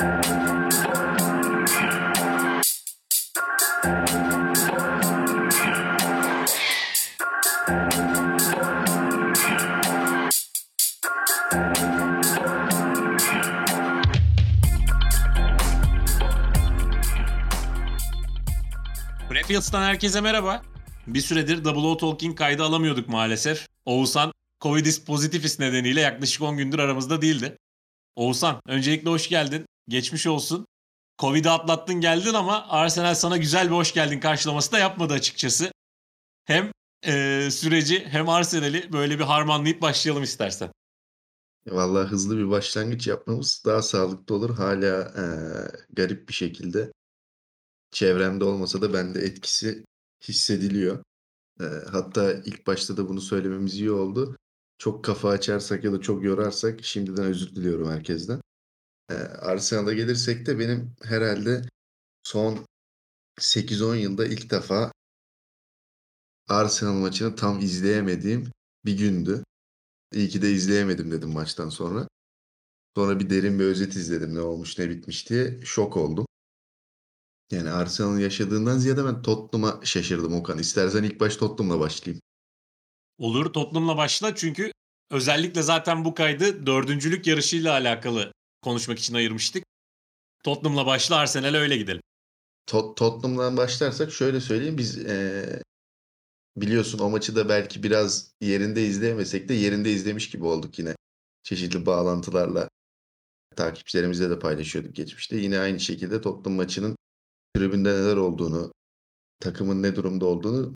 Prefield'dan herkese merhaba. Bir süredir Double O Talking kaydı alamıyorduk maalesef. Oğuzhan Covidis pozitifis nedeniyle yaklaşık 10 gündür aramızda değildi. Oğuzhan öncelikle hoş geldin. Geçmiş olsun. Covid'i atlattın geldin ama Arsenal sana güzel bir hoş geldin karşılaması da yapmadı açıkçası. Hem e, süreci hem Arsenal'i böyle bir harmanlayıp başlayalım istersen. Vallahi hızlı bir başlangıç yapmamız daha sağlıklı olur. Hala e, garip bir şekilde çevremde olmasa da bende etkisi hissediliyor. E, hatta ilk başta da bunu söylememiz iyi oldu. Çok kafa açarsak ya da çok yorarsak şimdiden özür diliyorum herkesten. E, Arsenal'a gelirsek de benim herhalde son 8-10 yılda ilk defa Arsenal maçını tam izleyemediğim bir gündü. İyi ki de izleyemedim dedim maçtan sonra. Sonra bir derin bir özet izledim ne olmuş ne bitmiş diye. Şok oldum. Yani Arsenal'ın yaşadığından ziyade ben Tottenham'a şaşırdım Okan. İstersen ilk baş Tottenham'la başlayayım. Olur Tottenham'la başla çünkü özellikle zaten bu kaydı dördüncülük yarışıyla alakalı konuşmak için ayırmıştık. Tottenham'la başla Arsenal'e öyle gidelim. Tot Tottenham'dan başlarsak şöyle söyleyeyim. Biz ee, biliyorsun o maçı da belki biraz yerinde izleyemesek de yerinde izlemiş gibi olduk yine. Çeşitli bağlantılarla takipçilerimizle de paylaşıyorduk geçmişte. Yine aynı şekilde Tottenham maçının tribünde neler olduğunu, takımın ne durumda olduğunu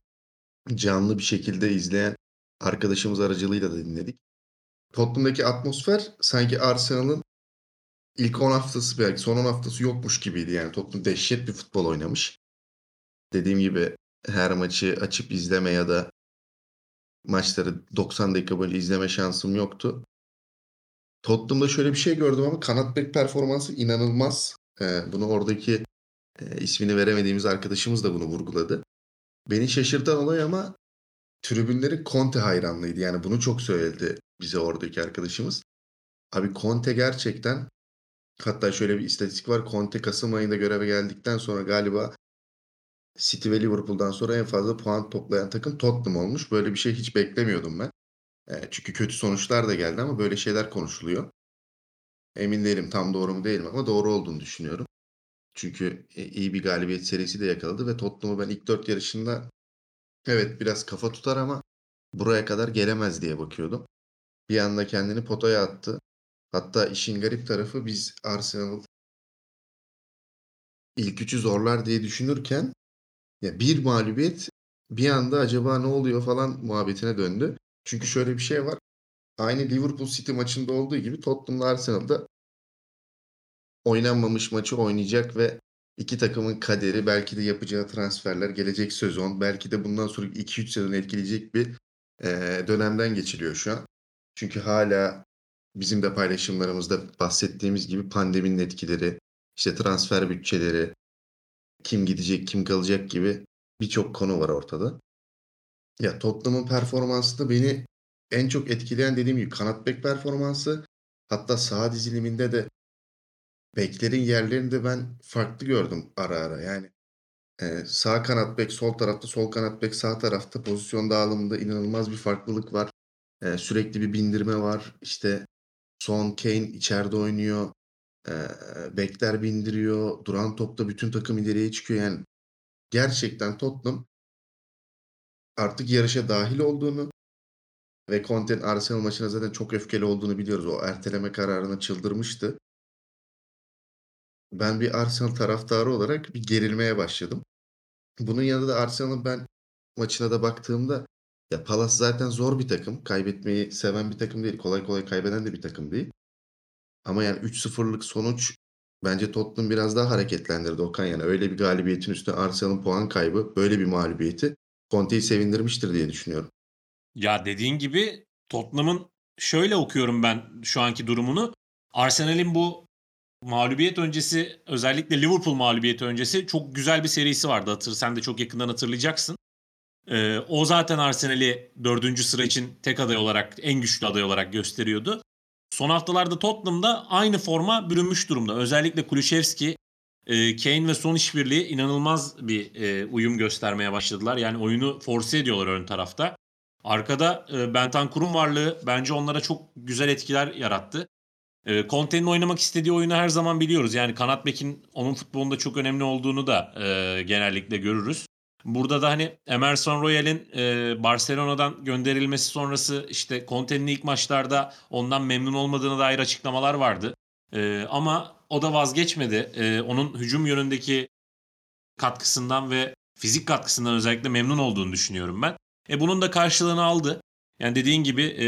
canlı bir şekilde izleyen arkadaşımız aracılığıyla da dinledik. Tottenham'daki atmosfer sanki Arsenal'ın ilk 10 haftası belki son 10 haftası yokmuş gibiydi. Yani Tottenham dehşet bir futbol oynamış. Dediğim gibi her maçı açıp izleme ya da maçları 90 dakika boyunca izleme şansım yoktu. Tottenham'da şöyle bir şey gördüm ama kanat bek performansı inanılmaz. Ee, bunu oradaki e, ismini veremediğimiz arkadaşımız da bunu vurguladı. Beni şaşırtan olay ama tribünlerin Conte hayranlığıydı. Yani bunu çok söyledi bize oradaki arkadaşımız. Abi Conte gerçekten hatta şöyle bir istatistik var. Conte Kasım ayında göreve geldikten sonra galiba City ve Liverpool'dan sonra en fazla puan toplayan takım Tottenham olmuş. Böyle bir şey hiç beklemiyordum ben. E, çünkü kötü sonuçlar da geldi ama böyle şeyler konuşuluyor. Emin değilim tam doğru mu değilim ama doğru olduğunu düşünüyorum. Çünkü e, iyi bir galibiyet serisi de yakaladı ve Tottenham'ı ben ilk dört yarışında evet biraz kafa tutar ama buraya kadar gelemez diye bakıyordum. Bir anda kendini potaya attı. Hatta işin garip tarafı biz Arsenal ilk üçü zorlar diye düşünürken ya bir mağlubiyet bir anda acaba ne oluyor falan muhabbetine döndü. Çünkü şöyle bir şey var. Aynı Liverpool City maçında olduğu gibi Tottenham'la Arsenal'da oynanmamış maçı oynayacak ve iki takımın kaderi belki de yapacağı transferler gelecek sezon belki de bundan sonra 2-3 sezon etkileyecek bir e, dönemden geçiliyor şu an. Çünkü hala bizim de paylaşımlarımızda bahsettiğimiz gibi pandeminin etkileri, işte transfer bütçeleri, kim gidecek, kim kalacak gibi birçok konu var ortada. Ya Tottenham'ın performansı da beni en çok etkileyen dediğim gibi kanat bek performansı. Hatta sağ diziliminde de beklerin yerlerini de ben farklı gördüm ara ara. Yani e, sağ kanat bek sol tarafta, sol kanat bek sağ tarafta pozisyon dağılımında inanılmaz bir farklılık var. E, sürekli bir bindirme var. İşte Son Kane içeride oynuyor. E, bekler bindiriyor. Duran topta bütün takım ileriye çıkıyor. Yani gerçekten Tottenham artık yarışa dahil olduğunu ve Conte'nin Arsenal maçına zaten çok öfkeli olduğunu biliyoruz. O erteleme kararına çıldırmıştı. Ben bir Arsenal taraftarı olarak bir gerilmeye başladım. Bunun yanında da Arsenal'ın ben maçına da baktığımda ya Palace zaten zor bir takım. Kaybetmeyi seven bir takım değil. Kolay kolay kaybeden de bir takım değil. Ama yani 3-0'lık sonuç bence Tottenham biraz daha hareketlendirdi Okan. Yani öyle bir galibiyetin üstüne Arsenal'ın puan kaybı böyle bir mağlubiyeti Conte'yi sevindirmiştir diye düşünüyorum. Ya dediğin gibi Tottenham'ın şöyle okuyorum ben şu anki durumunu. Arsenal'in bu mağlubiyet öncesi özellikle Liverpool mağlubiyeti öncesi çok güzel bir serisi vardı. Hatır, sen de çok yakından hatırlayacaksın. Ee, o zaten Arsenal'i dördüncü sıra için tek aday olarak, en güçlü aday olarak gösteriyordu. Son haftalarda Tottenham'da aynı forma bürünmüş durumda. Özellikle Kulüşevski, e, Kane ve son işbirliği inanılmaz bir e, uyum göstermeye başladılar. Yani oyunu force ediyorlar ön tarafta. Arkada e, Bentancur'un varlığı bence onlara çok güzel etkiler yarattı. E, Conte'nin oynamak istediği oyunu her zaman biliyoruz. Yani kanat bekin onun futbolunda çok önemli olduğunu da e, genellikle görürüz. Burada da hani Emerson Royal'in e, Barcelona'dan gönderilmesi sonrası işte Conte'nin ilk maçlarda ondan memnun olmadığına dair açıklamalar vardı. E, ama o da vazgeçmedi. E, onun hücum yönündeki katkısından ve fizik katkısından özellikle memnun olduğunu düşünüyorum ben. E, bunun da karşılığını aldı. Yani dediğin gibi e,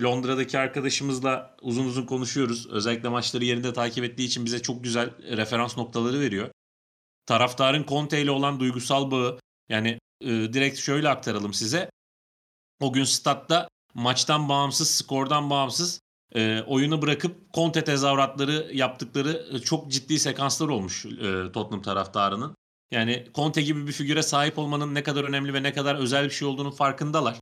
Londra'daki arkadaşımızla uzun uzun konuşuyoruz. Özellikle maçları yerinde takip ettiği için bize çok güzel referans noktaları veriyor. Taraftarın Conte ile olan duygusal bağı yani e, direkt şöyle aktaralım size. O gün statta maçtan bağımsız, skordan bağımsız e, oyunu bırakıp Conte tezahüratları yaptıkları e, çok ciddi sekanslar olmuş e, Tottenham taraftarının. Yani Conte gibi bir figüre sahip olmanın ne kadar önemli ve ne kadar özel bir şey olduğunu farkındalar.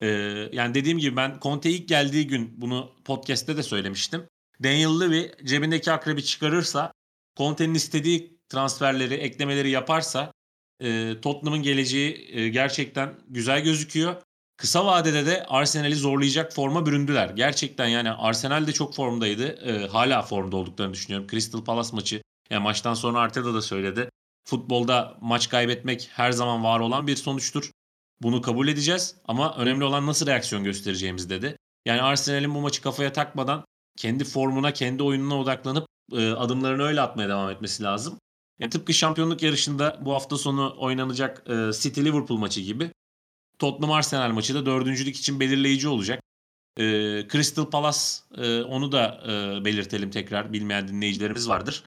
Ee, yani dediğim gibi ben Conte ilk geldiği gün bunu podcast'te de söylemiştim. Daniel Levy cebindeki akrebi çıkarırsa Conte'nin istediği transferleri, eklemeleri yaparsa e, Tottenham'ın geleceği e, gerçekten güzel gözüküyor. Kısa vadede de Arsenal'i zorlayacak forma büründüler. Gerçekten yani Arsenal de çok formdaydı. E, hala formda olduklarını düşünüyorum. Crystal Palace maçı yani maçtan sonra Arteta da söyledi. Futbolda maç kaybetmek her zaman var olan bir sonuçtur. Bunu kabul edeceğiz ama önemli olan nasıl reaksiyon göstereceğimiz dedi. Yani Arsenal'in bu maçı kafaya takmadan kendi formuna, kendi oyununa odaklanıp e, adımlarını öyle atmaya devam etmesi lazım. Yani tıpkı şampiyonluk yarışında bu hafta sonu oynanacak e, City Liverpool maçı gibi Tottenham Arsenal maçı da dördüncülük için belirleyici olacak. E, Crystal Palace e, onu da e, belirtelim tekrar bilmeyen dinleyicilerimiz vardır.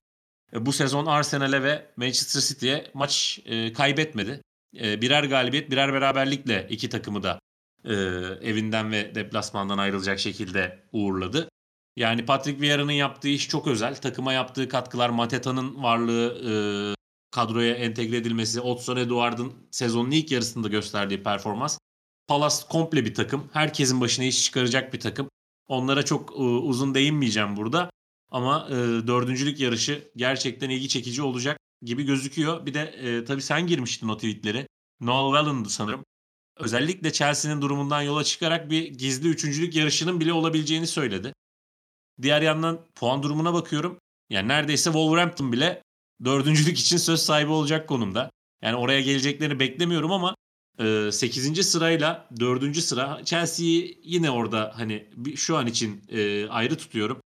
E, bu sezon Arsenal'e ve Manchester City'ye maç e, kaybetmedi. E, birer galibiyet, birer beraberlikle iki takımı da e, evinden ve deplasmandan ayrılacak şekilde uğurladı. Yani Patrick Vieira'nın yaptığı iş çok özel. Takıma yaptığı katkılar, Mateta'nın varlığı, e, kadroya entegre edilmesi, Otson Eduard'ın sezonun ilk yarısında gösterdiği performans. Palace komple bir takım. Herkesin başına iş çıkaracak bir takım. Onlara çok e, uzun değinmeyeceğim burada. Ama e, dördüncülük yarışı gerçekten ilgi çekici olacak gibi gözüküyor. Bir de e, tabii sen girmiştin o tweetleri. Noel Wallon'du sanırım. Özellikle Chelsea'nin durumundan yola çıkarak bir gizli üçüncülük yarışının bile olabileceğini söyledi. Diğer yandan puan durumuna bakıyorum. Yani neredeyse Wolverhampton bile dördüncülük için söz sahibi olacak konumda. Yani oraya geleceklerini beklemiyorum ama 8. sırayla 4. sıra Chelsea'yi yine orada hani şu an için ayrı tutuyorum.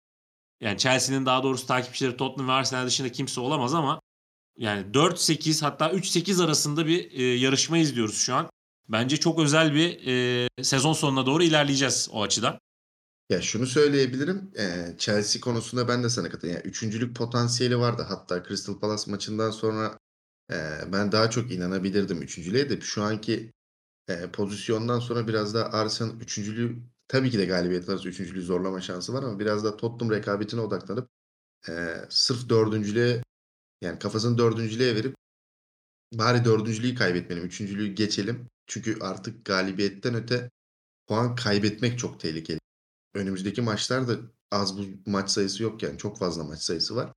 Yani Chelsea'nin daha doğrusu takipçileri Tottenham ve Arsenal dışında kimse olamaz ama yani 4-8 hatta 3-8 arasında bir e, yarışma izliyoruz şu an. Bence çok özel bir e, sezon sonuna doğru ilerleyeceğiz o açıdan. Ya şunu söyleyebilirim. Chelsea konusunda ben de sana katılıyorum. Yani üçüncülük potansiyeli vardı. Hatta Crystal Palace maçından sonra ben daha çok inanabilirdim üçüncülüğe de. Şu anki pozisyondan sonra biraz da Arsenal üçüncülüğü tabii ki de galibiyet arası üçüncülüğü zorlama şansı var ama biraz da Tottenham rekabetine odaklanıp sırf dördüncülüğe yani kafasını dördüncülüğe verip bari dördüncülüğü kaybetmeyelim. Üçüncülüğü geçelim. Çünkü artık galibiyetten öte puan kaybetmek çok tehlikeli. Önümüzdeki maçlarda az bu maç sayısı yok yani. Çok fazla maç sayısı var.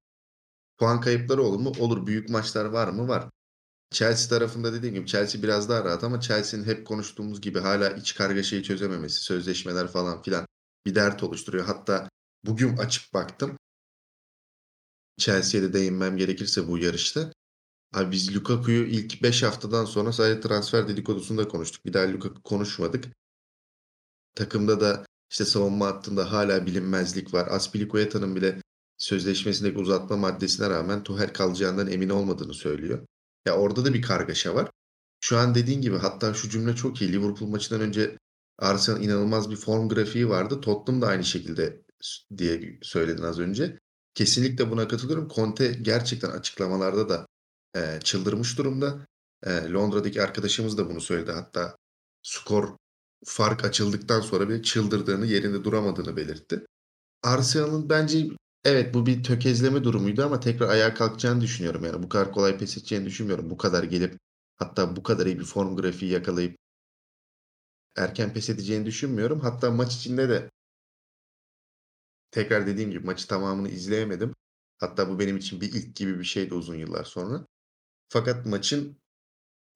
Puan kayıpları olur mu? Olur. Büyük maçlar var mı? Var. Chelsea tarafında dediğim gibi Chelsea biraz daha rahat ama Chelsea'nin hep konuştuğumuz gibi hala iç kargaşayı çözememesi, sözleşmeler falan filan bir dert oluşturuyor. Hatta bugün açıp baktım. Chelsea'ye de değinmem gerekirse bu yarışta. Abi biz Lukaku'yu ilk 5 haftadan sonra sadece transfer dedikodusunda konuştuk. Bir daha Lukaku konuşmadık. Takımda da işte savunma hattında hala bilinmezlik var. Aspilicueta'nın bile sözleşmesindeki uzatma maddesine rağmen Tuchel kalacağından emin olmadığını söylüyor. Ya orada da bir kargaşa var. Şu an dediğin gibi hatta şu cümle çok iyi. Liverpool maçından önce Arsenal inanılmaz bir form grafiği vardı. Tottenham da aynı şekilde diye söyledin az önce. Kesinlikle buna katılıyorum. Conte gerçekten açıklamalarda da e, çıldırmış durumda. E, Londra'daki arkadaşımız da bunu söyledi. Hatta skor fark açıldıktan sonra bir çıldırdığını, yerinde duramadığını belirtti. Arsenal'ın bence evet bu bir tökezleme durumuydu ama tekrar ayağa kalkacağını düşünüyorum. Yani bu kadar kolay pes edeceğini düşünmüyorum. Bu kadar gelip hatta bu kadar iyi bir form grafiği yakalayıp erken pes edeceğini düşünmüyorum. Hatta maç içinde de tekrar dediğim gibi maçı tamamını izleyemedim. Hatta bu benim için bir ilk gibi bir şeydi uzun yıllar sonra. Fakat maçın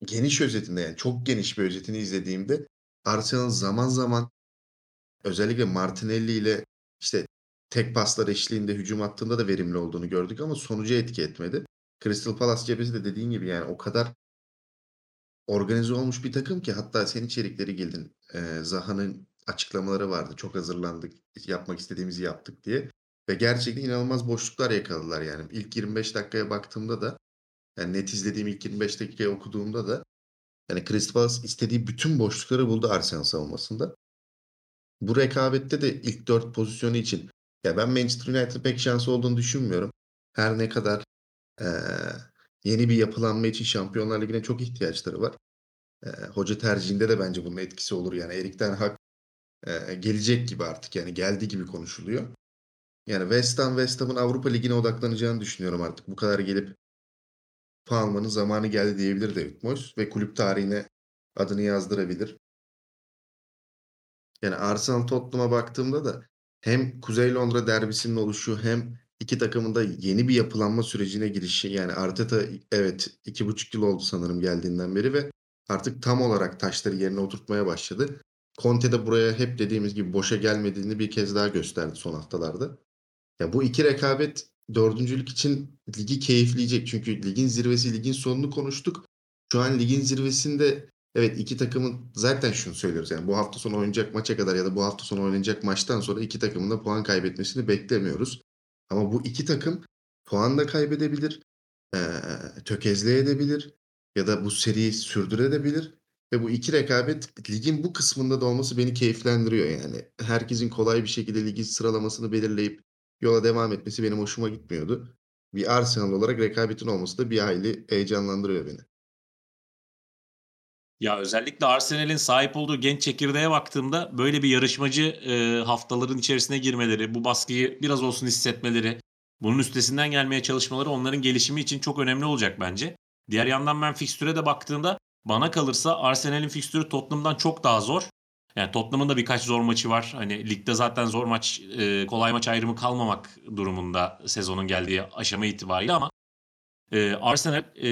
geniş özetinde yani çok geniş bir özetini izlediğimde Arsenal zaman zaman özellikle Martinelli ile işte tek paslar eşliğinde hücum hattında da verimli olduğunu gördük ama sonuca etki etmedi. Crystal Palace cephesi de dediğin gibi yani o kadar organize olmuş bir takım ki hatta senin içerikleri geldin. Ee, Zaha'nın açıklamaları vardı. Çok hazırlandık, yapmak istediğimizi yaptık diye. Ve gerçekten inanılmaz boşluklar yakaladılar yani. İlk 25 dakikaya baktığımda da yani net izlediğim ilk 25 dakikayı okuduğumda da yani Crystal Palace istediği bütün boşlukları buldu Arsenal savunmasında. Bu rekabette de ilk 4 pozisyonu için ya ben Manchester United'ın pek şansı olduğunu düşünmüyorum. Her ne kadar ee, yeni bir yapılanma için Şampiyonlar Ligi'ne çok ihtiyaçları var. Ee, hoca tercihinde de bence bunun etkisi olur. Yani Erik Ten Hag e, gelecek gibi artık yani geldi gibi konuşuluyor. Yani West Ham West Ham'ın Avrupa Ligi'ne odaklanacağını düşünüyorum artık. Bu kadar gelip puan zamanı geldi diyebilir David Moyes ve kulüp tarihine adını yazdırabilir. Yani Arsenal Tottenham'a baktığımda da hem Kuzey Londra derbisinin oluşu hem iki takımın da yeni bir yapılanma sürecine girişi. Yani Arteta evet iki buçuk yıl oldu sanırım geldiğinden beri ve artık tam olarak taşları yerine oturtmaya başladı. Conte de buraya hep dediğimiz gibi boşa gelmediğini bir kez daha gösterdi son haftalarda. Ya bu iki rekabet dördüncülük için ligi keyifleyecek. Çünkü ligin zirvesi, ligin sonunu konuştuk. Şu an ligin zirvesinde evet iki takımın zaten şunu söylüyoruz. Yani bu hafta sonu oynayacak maça kadar ya da bu hafta sonu oynayacak maçtan sonra iki takımın da puan kaybetmesini beklemiyoruz. Ama bu iki takım puan da kaybedebilir, e, tökezleyebilir ya da bu seriyi sürdürebilir. Ve bu iki rekabet ligin bu kısmında da olması beni keyiflendiriyor yani. Herkesin kolay bir şekilde ligin sıralamasını belirleyip yola devam etmesi benim hoşuma gitmiyordu. Bir Arsenal olarak rekabetin olması da bir hayli heyecanlandırıyor beni. Ya özellikle Arsenal'in sahip olduğu genç çekirdeğe baktığımda böyle bir yarışmacı e, haftaların içerisine girmeleri, bu baskıyı biraz olsun hissetmeleri, bunun üstesinden gelmeye çalışmaları onların gelişimi için çok önemli olacak bence. Diğer yandan ben fikstüre de baktığımda bana kalırsa Arsenal'in fikstürü Tottenham'dan çok daha zor. Yani Tottenham'ın da birkaç zor maçı var. Hani ligde zaten zor maç, e, kolay maç ayrımı kalmamak durumunda sezonun geldiği aşama itibariyle ama e, Arsenal e,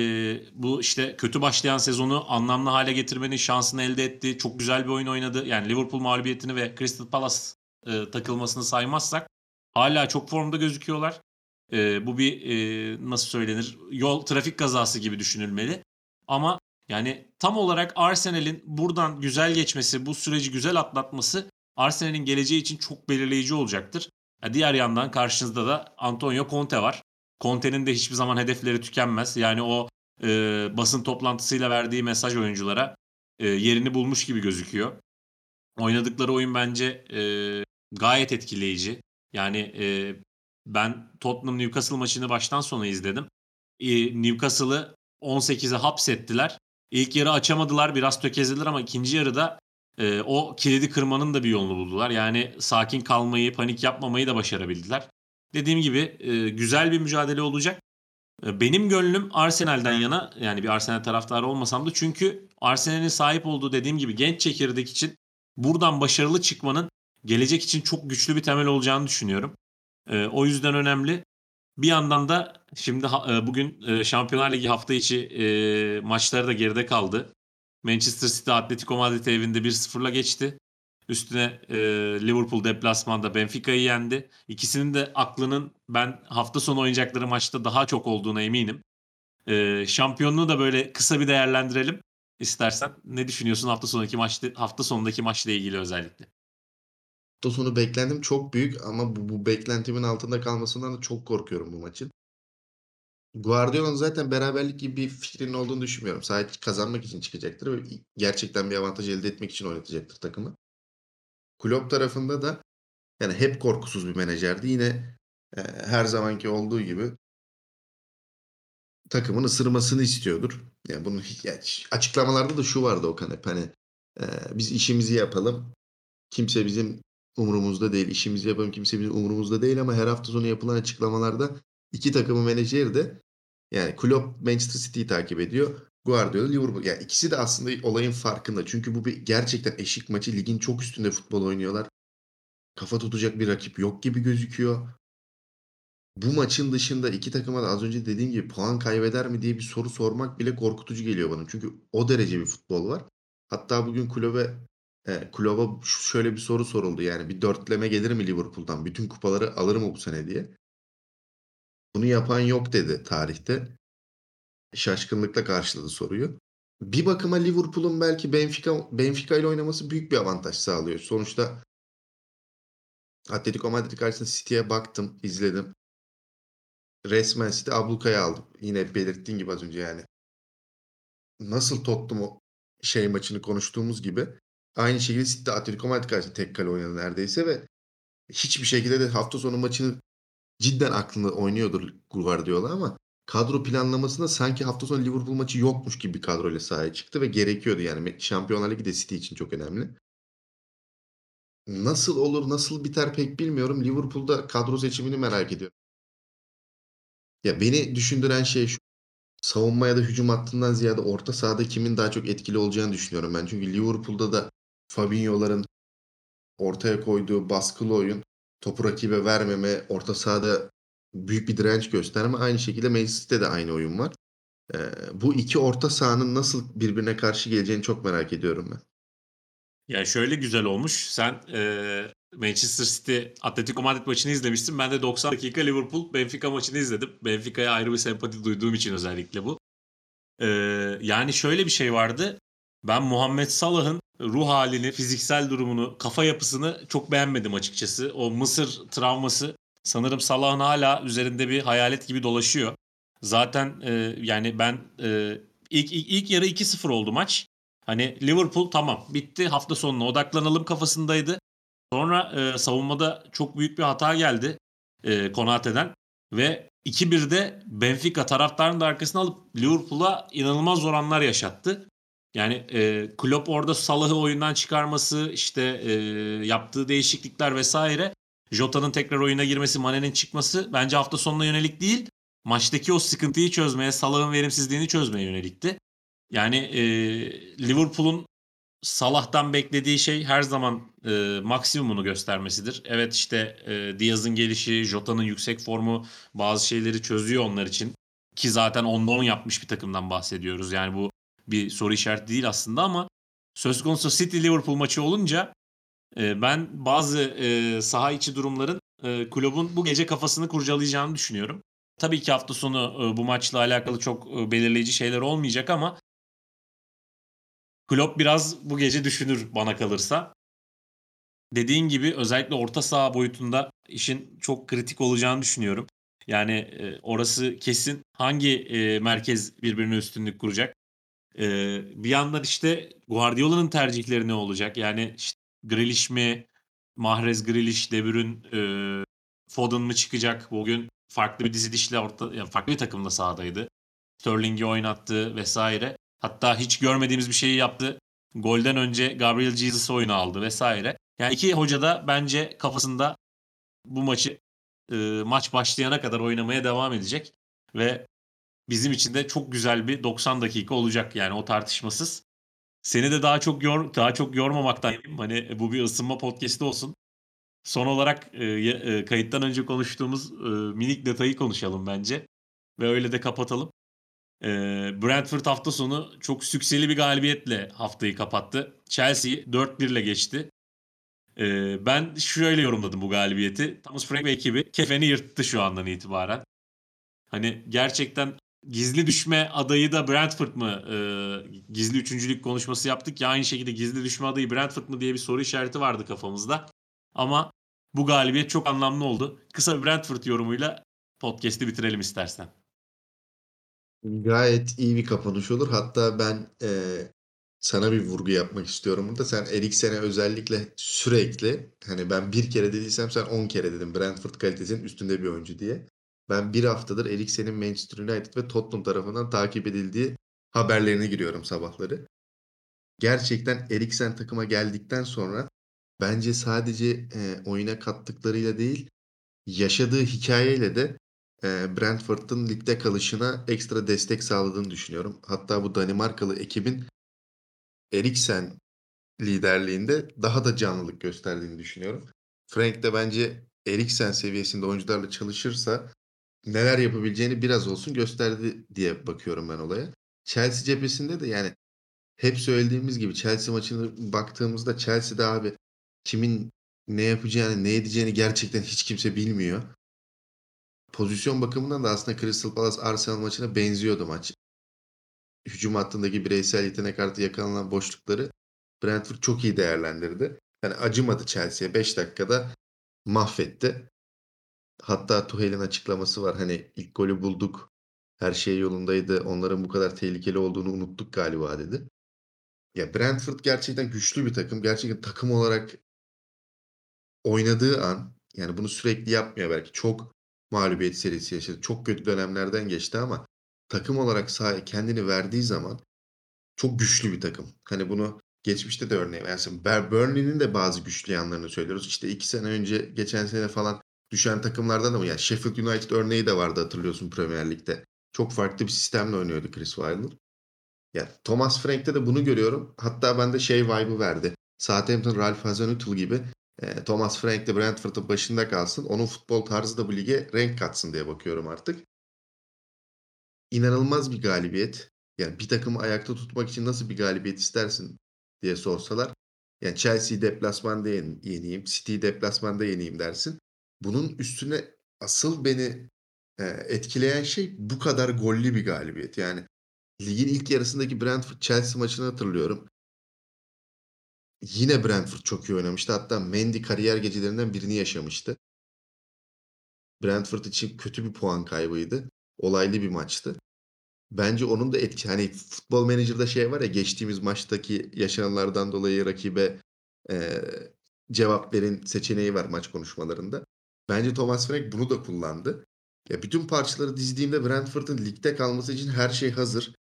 bu işte kötü başlayan sezonu anlamlı hale getirmenin şansını elde etti. Çok güzel bir oyun oynadı. Yani Liverpool mağlubiyetini ve Crystal Palace e, takılmasını saymazsak hala çok formda gözüküyorlar. Bu bir nasıl söylenir yol trafik kazası gibi düşünülmeli. Ama yani tam olarak Arsenal'in buradan güzel geçmesi, bu süreci güzel atlatması Arsenal'in geleceği için çok belirleyici olacaktır. Diğer yandan karşınızda da Antonio Conte var. Conte'nin de hiçbir zaman hedefleri tükenmez. Yani o e, basın toplantısıyla verdiği mesaj oyunculara e, yerini bulmuş gibi gözüküyor. Oynadıkları oyun bence e, gayet etkileyici. Yani e, ben Tottenham Newcastle maçını baştan sona izledim. E, Newcastle'ı 18'e hapsettiler. İlk yarı açamadılar biraz tökezlediler ama ikinci yarıda e, o kilidi kırmanın da bir yolunu buldular. Yani sakin kalmayı, panik yapmamayı da başarabildiler. Dediğim gibi e, güzel bir mücadele olacak. E, benim gönlüm Arsenal'den yana yani bir Arsenal taraftarı olmasam da çünkü Arsenal'in sahip olduğu dediğim gibi genç çekirdek için buradan başarılı çıkmanın gelecek için çok güçlü bir temel olacağını düşünüyorum. E, o yüzden önemli. Bir yandan da şimdi e, bugün e, Şampiyonlar Ligi hafta içi e, maçları da geride kaldı. Manchester City Atletico Madrid evinde 1-0'la geçti. Üstüne e, Liverpool deplasmanda Benfica'yı yendi. İkisinin de aklının ben hafta sonu oynayacakları maçta daha çok olduğuna eminim. E, şampiyonluğu da böyle kısa bir değerlendirelim istersen. Ne düşünüyorsun hafta sonundaki maçta hafta sonundaki maçla ilgili özellikle? Hafta sonu beklentim çok büyük ama bu, bu beklentimin altında kalmasından da çok korkuyorum bu maçın. Guardiola'nın zaten beraberlik gibi bir fikrinin olduğunu düşünmüyorum. Sadece kazanmak için çıkacaktır ve gerçekten bir avantaj elde etmek için oynatacaktır takımı. Klopp tarafında da yani hep korkusuz bir menajerdi. Yine e, her zamanki olduğu gibi takımın ısırmasını istiyordur. Yani bunun yani açıklamalarda da şu vardı Okan hep hani e, biz işimizi yapalım. Kimse bizim umurumuzda değil. İşimizi yapalım kimse bizim umurumuzda değil ama her hafta sonu yapılan açıklamalarda iki takımın menajeri de yani Klopp Manchester City'yi takip ediyor. Guardiola Liverpool. Yani ikisi de aslında olayın farkında. Çünkü bu bir gerçekten eşik maçı. Ligin çok üstünde futbol oynuyorlar. kafa tutacak bir rakip yok gibi gözüküyor. Bu maçın dışında iki takıma da az önce dediğim gibi puan kaybeder mi diye bir soru sormak bile korkutucu geliyor bana. Çünkü o derece bir futbol var. Hatta bugün kulübe e, kulübe şöyle bir soru soruldu. Yani bir dörtleme gelir mi Liverpool'dan? Bütün kupaları alır mı bu sene diye. Bunu yapan yok dedi tarihte. Şaşkınlıkla karşıladı soruyu. Bir bakıma Liverpool'un belki Benfica Benfica ile oynaması büyük bir avantaj sağlıyor. Sonuçta Atletico Madrid karşısında City'ye baktım, izledim. Resmen City ablukaya aldı. Yine belirttiğin gibi az önce yani. Nasıl Tottenham şey maçını konuştuğumuz gibi aynı şekilde City Atletico Madrid karşısında tek kale oynadı neredeyse ve hiçbir şekilde de hafta sonu maçını cidden aklında oynuyordur Guardiola ama kadro planlamasında sanki hafta sonu Liverpool maçı yokmuş gibi bir kadroyla sahaya çıktı ve gerekiyordu yani. Şampiyonlar Ligi de City için çok önemli. Nasıl olur, nasıl biter pek bilmiyorum. Liverpool'da kadro seçimini merak ediyorum. Ya beni düşündüren şey şu. Savunma ya da hücum hattından ziyade orta sahada kimin daha çok etkili olacağını düşünüyorum ben. Çünkü Liverpool'da da Fabinho'ların ortaya koyduğu baskılı oyun, topu rakibe vermeme, orta sahada büyük bir direnç gösterme. Aynı şekilde Manchester'de de aynı oyun var. Ee, bu iki orta sahanın nasıl birbirine karşı geleceğini çok merak ediyorum ben. Ya şöyle güzel olmuş. Sen e, Manchester City Atletico Madrid maçını izlemişsin. Ben de 90 dakika Liverpool Benfica maçını izledim. Benfica'ya ayrı bir sempati duyduğum için özellikle bu. E, yani şöyle bir şey vardı. Ben Muhammed Salah'ın ruh halini, fiziksel durumunu, kafa yapısını çok beğenmedim açıkçası. O Mısır travması sanırım Salah'ın hala üzerinde bir hayalet gibi dolaşıyor. Zaten e, yani ben e, ilk, ilk, ilk yarı 2-0 oldu maç. Hani Liverpool tamam bitti hafta sonuna odaklanalım kafasındaydı. Sonra e, savunmada çok büyük bir hata geldi e, Konate'den ve 2-1'de Benfica taraftarının da arkasına alıp Liverpool'a inanılmaz oranlar yaşattı. Yani e, Klopp orada Salah'ı oyundan çıkarması, işte e, yaptığı değişiklikler vesaire, Jota'nın tekrar oyuna girmesi, Mane'nin çıkması bence hafta sonuna yönelik değil, maçtaki o sıkıntıyı çözmeye, Salah'ın verimsizliğini çözmeye yönelikti. Yani e, Liverpool'un Salah'tan beklediği şey her zaman e, maksimumunu göstermesidir. Evet işte e, Diaz'ın gelişi, Jota'nın yüksek formu bazı şeyleri çözüyor onlar için. Ki zaten 10'da 10 yapmış bir takımdan bahsediyoruz. Yani bu bir soru işareti değil aslında ama söz konusu City Liverpool maçı olunca e, ben bazı e, saha içi durumların e, kulübün bu gece kafasını kurcalayacağını düşünüyorum. Tabii ki hafta sonu e, bu maçla alakalı çok e, belirleyici şeyler olmayacak ama Klopp biraz bu gece düşünür bana kalırsa. Dediğin gibi özellikle orta saha boyutunda işin çok kritik olacağını düşünüyorum. Yani e, orası kesin hangi e, merkez birbirine üstünlük kuracak? E, bir yandan işte Guardiola'nın tercihleri ne olacak? Yani işte Grealish mi, Mahrez Grealish, De Bruyne, e, Foden mı çıkacak? Bugün farklı bir dizilişle orta, yani farklı bir takımda sahadaydı. Sterling'i oynattı vesaire. Hatta hiç görmediğimiz bir şeyi yaptı. Golden önce Gabriel Jesus oyunu aldı vesaire. Yani iki hoca da bence kafasında bu maçı e, maç başlayana kadar oynamaya devam edecek ve bizim için de çok güzel bir 90 dakika olacak yani o tartışmasız. Seni de daha çok yor daha çok yormamaktan hani bu bir ısınma podcast'i olsun. Son olarak e, e, kayıttan önce konuştuğumuz e, minik detayı konuşalım bence ve öyle de kapatalım. E, Brentford hafta sonu çok sükseli bir galibiyetle haftayı kapattı. Chelsea 4-1 ile geçti. E, ben şöyle yorumladım bu galibiyeti. Thomas Frank ve ekibi kefeni yırttı şu andan itibaren. Hani gerçekten gizli düşme adayı da Brentford mı? E, gizli üçüncülük konuşması yaptık ya aynı şekilde gizli düşme adayı Brentford mı diye bir soru işareti vardı kafamızda. Ama bu galibiyet çok anlamlı oldu. Kısa bir Brentford yorumuyla podcast'i bitirelim istersen. Gayet iyi bir kapanış olur. Hatta ben e, sana bir vurgu yapmak istiyorum burada. Sen Eriksen'e özellikle sürekli hani ben bir kere dediysem sen on kere dedim Brentford kalitesinin üstünde bir oyuncu diye. Ben bir haftadır Eriksen'in Manchester United ve Tottenham tarafından takip edildiği haberlerine giriyorum sabahları. Gerçekten Eriksen takıma geldikten sonra bence sadece e, oyuna kattıklarıyla değil yaşadığı hikayeyle de Brentford'un ligde kalışına ekstra destek sağladığını düşünüyorum. Hatta bu Danimarkalı ekibin Eriksen liderliğinde daha da canlılık gösterdiğini düşünüyorum. Frank de bence Eriksen seviyesinde oyuncularla çalışırsa neler yapabileceğini biraz olsun gösterdi diye bakıyorum ben olaya. Chelsea cephesinde de yani hep söylediğimiz gibi Chelsea maçını baktığımızda Chelsea'de abi kimin ne yapacağını, ne edeceğini gerçekten hiç kimse bilmiyor. Pozisyon bakımından da aslında Crystal Palace Arsenal maçına benziyordu maç. Hücum hattındaki bireysel yetenek artı yakalanan boşlukları Brentford çok iyi değerlendirdi. Yani acımadı Chelsea'ye 5 dakikada mahvetti. Hatta Tuchel'in açıklaması var. Hani ilk golü bulduk. Her şey yolundaydı. Onların bu kadar tehlikeli olduğunu unuttuk galiba dedi. Ya Brentford gerçekten güçlü bir takım. Gerçekten takım olarak oynadığı an yani bunu sürekli yapmıyor belki. Çok mağlubiyet serisi yaşadı. Çok kötü dönemlerden geçti ama takım olarak sahaya kendini verdiği zaman çok güçlü bir takım. Hani bunu geçmişte de örneği versin. Burnley'nin de bazı güçlü yanlarını söylüyoruz. İşte iki sene önce, geçen sene falan düşen takımlardan ama yani Sheffield United örneği de vardı hatırlıyorsun Premier Lig'de. Çok farklı bir sistemle oynuyordu Chris Wilder. Yani Thomas Frank'te de bunu görüyorum. Hatta bende şey vibe'ı verdi. Southampton Ralph Hasenhüttl gibi e, Thomas Frank de Brentford'un başında kalsın. Onun futbol tarzı da bu lige renk katsın diye bakıyorum artık. İnanılmaz bir galibiyet. Yani bir takımı ayakta tutmak için nasıl bir galibiyet istersin diye sorsalar. Yani Chelsea deplasmanda yeneyim, City deplasmanda yeneyim dersin. Bunun üstüne asıl beni e, etkileyen şey bu kadar gollü bir galibiyet. Yani ligin ilk yarısındaki Brentford Chelsea maçını hatırlıyorum. Yine Brentford çok iyi oynamıştı. Hatta Mendy kariyer gecelerinden birini yaşamıştı. Brentford için kötü bir puan kaybıydı. Olaylı bir maçtı. Bence onun da etki hani futbol menajerda şey var ya geçtiğimiz maçtaki yaşananlardan dolayı rakibe e, cevap verin seçeneği var maç konuşmalarında. Bence Thomas Frank bunu da kullandı. Ya bütün parçaları dizdiğimde Brentford'un ligde kalması için her şey hazır.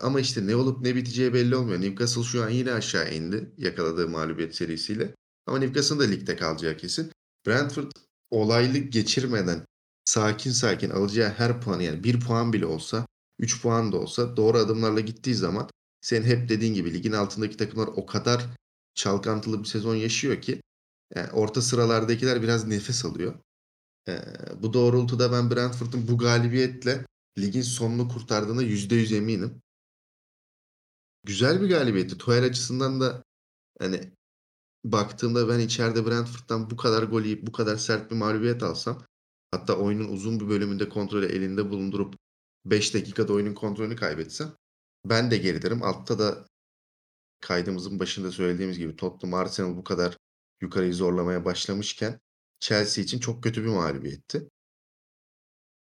Ama işte ne olup ne biteceği belli olmuyor. Newcastle şu an yine aşağı indi yakaladığı mağlubiyet serisiyle. Ama Newcastle'ın da ligde kalacağı kesin. Brentford olaylı geçirmeden sakin sakin alacağı her puan yani bir puan bile olsa 3 puan da olsa doğru adımlarla gittiği zaman senin hep dediğin gibi ligin altındaki takımlar o kadar çalkantılı bir sezon yaşıyor ki yani orta sıralardakiler biraz nefes alıyor. Ee, bu doğrultuda ben Brentford'un bu galibiyetle ligin sonunu kurtardığına %100 eminim. Güzel bir galibiyetti. Tuchel açısından da hani baktığımda ben içeride Brentford'dan bu kadar gol yiyip bu kadar sert bir mağlubiyet alsam hatta oyunun uzun bir bölümünde kontrolü elinde bulundurup 5 dakikada oyunun kontrolünü kaybetsem ben de gerilerim. Altta da kaydımızın başında söylediğimiz gibi Tottenham Arsenal bu kadar yukarıyı zorlamaya başlamışken Chelsea için çok kötü bir mağlubiyetti.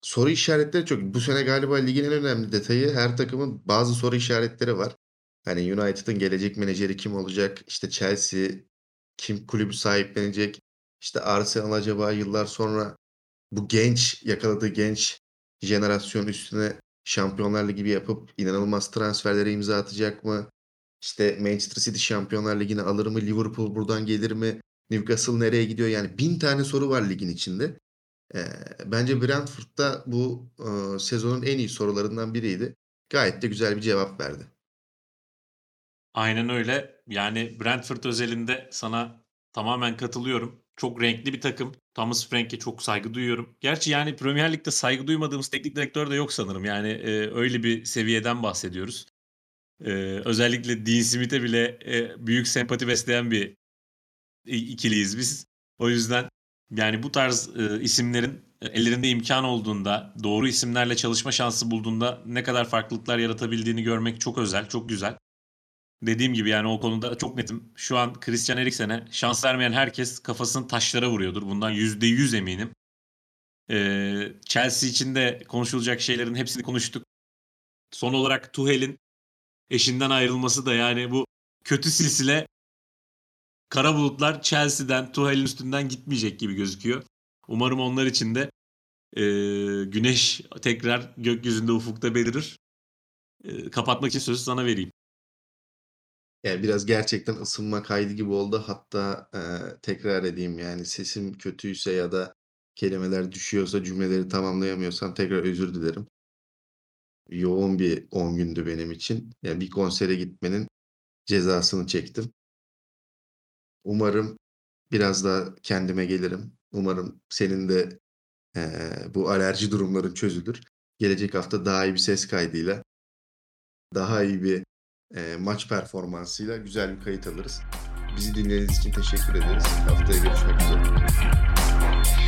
Soru işaretleri çok. Bu sene galiba ligin en önemli detayı her takımın bazı soru işaretleri var. Hani United'ın gelecek menajeri kim olacak? İşte Chelsea kim kulübü sahiplenecek? İşte Arsenal acaba yıllar sonra bu genç yakaladığı genç jenerasyon üstüne Şampiyonlar Ligi gibi yapıp inanılmaz transferlere imza atacak mı? İşte Manchester City Şampiyonlar Ligi'ni alır mı? Liverpool buradan gelir mi? Newcastle nereye gidiyor? Yani bin tane soru var ligin içinde. E, bence Brentford'da bu e, sezonun en iyi sorularından biriydi. Gayet de güzel bir cevap verdi. Aynen öyle. Yani Brentford özelinde sana tamamen katılıyorum. Çok renkli bir takım. Thomas Frank'e çok saygı duyuyorum. Gerçi yani Premier Lig'de saygı duymadığımız teknik direktör de yok sanırım. Yani e, öyle bir seviyeden bahsediyoruz. E, özellikle Dean Smith'e bile e, büyük sempati besleyen bir ikiliyiz biz. O yüzden yani bu tarz e, isimlerin ellerinde imkan olduğunda, doğru isimlerle çalışma şansı bulduğunda ne kadar farklılıklar yaratabildiğini görmek çok özel, çok güzel. Dediğim gibi yani o konuda çok netim. Şu an Christian Eriksen'e şans vermeyen herkes kafasını taşlara vuruyordur. Bundan %100 eminim. Ee, Chelsea için de konuşulacak şeylerin hepsini konuştuk. Son olarak Tuchel'in eşinden ayrılması da yani bu kötü silsile kara bulutlar Chelsea'den, Tuchel'in üstünden gitmeyecek gibi gözüküyor. Umarım onlar için de e, güneş tekrar gökyüzünde ufukta belirir. E, kapatmak için sözü sana vereyim. Yani biraz gerçekten ısınma kaydı gibi oldu. Hatta e, tekrar edeyim yani sesim kötüyse ya da kelimeler düşüyorsa cümleleri tamamlayamıyorsam tekrar özür dilerim. Yoğun bir 10 gündü benim için. Yani bir konsere gitmenin cezasını çektim. Umarım Biraz da kendime gelirim. Umarım senin de eee, bu alerji durumların çözülür. Gelecek hafta daha iyi bir ses kaydıyla, daha iyi bir eee, maç performansıyla güzel bir kayıt alırız. Bizi dinlediğiniz için teşekkür ederiz. Haftaya görüşmek üzere.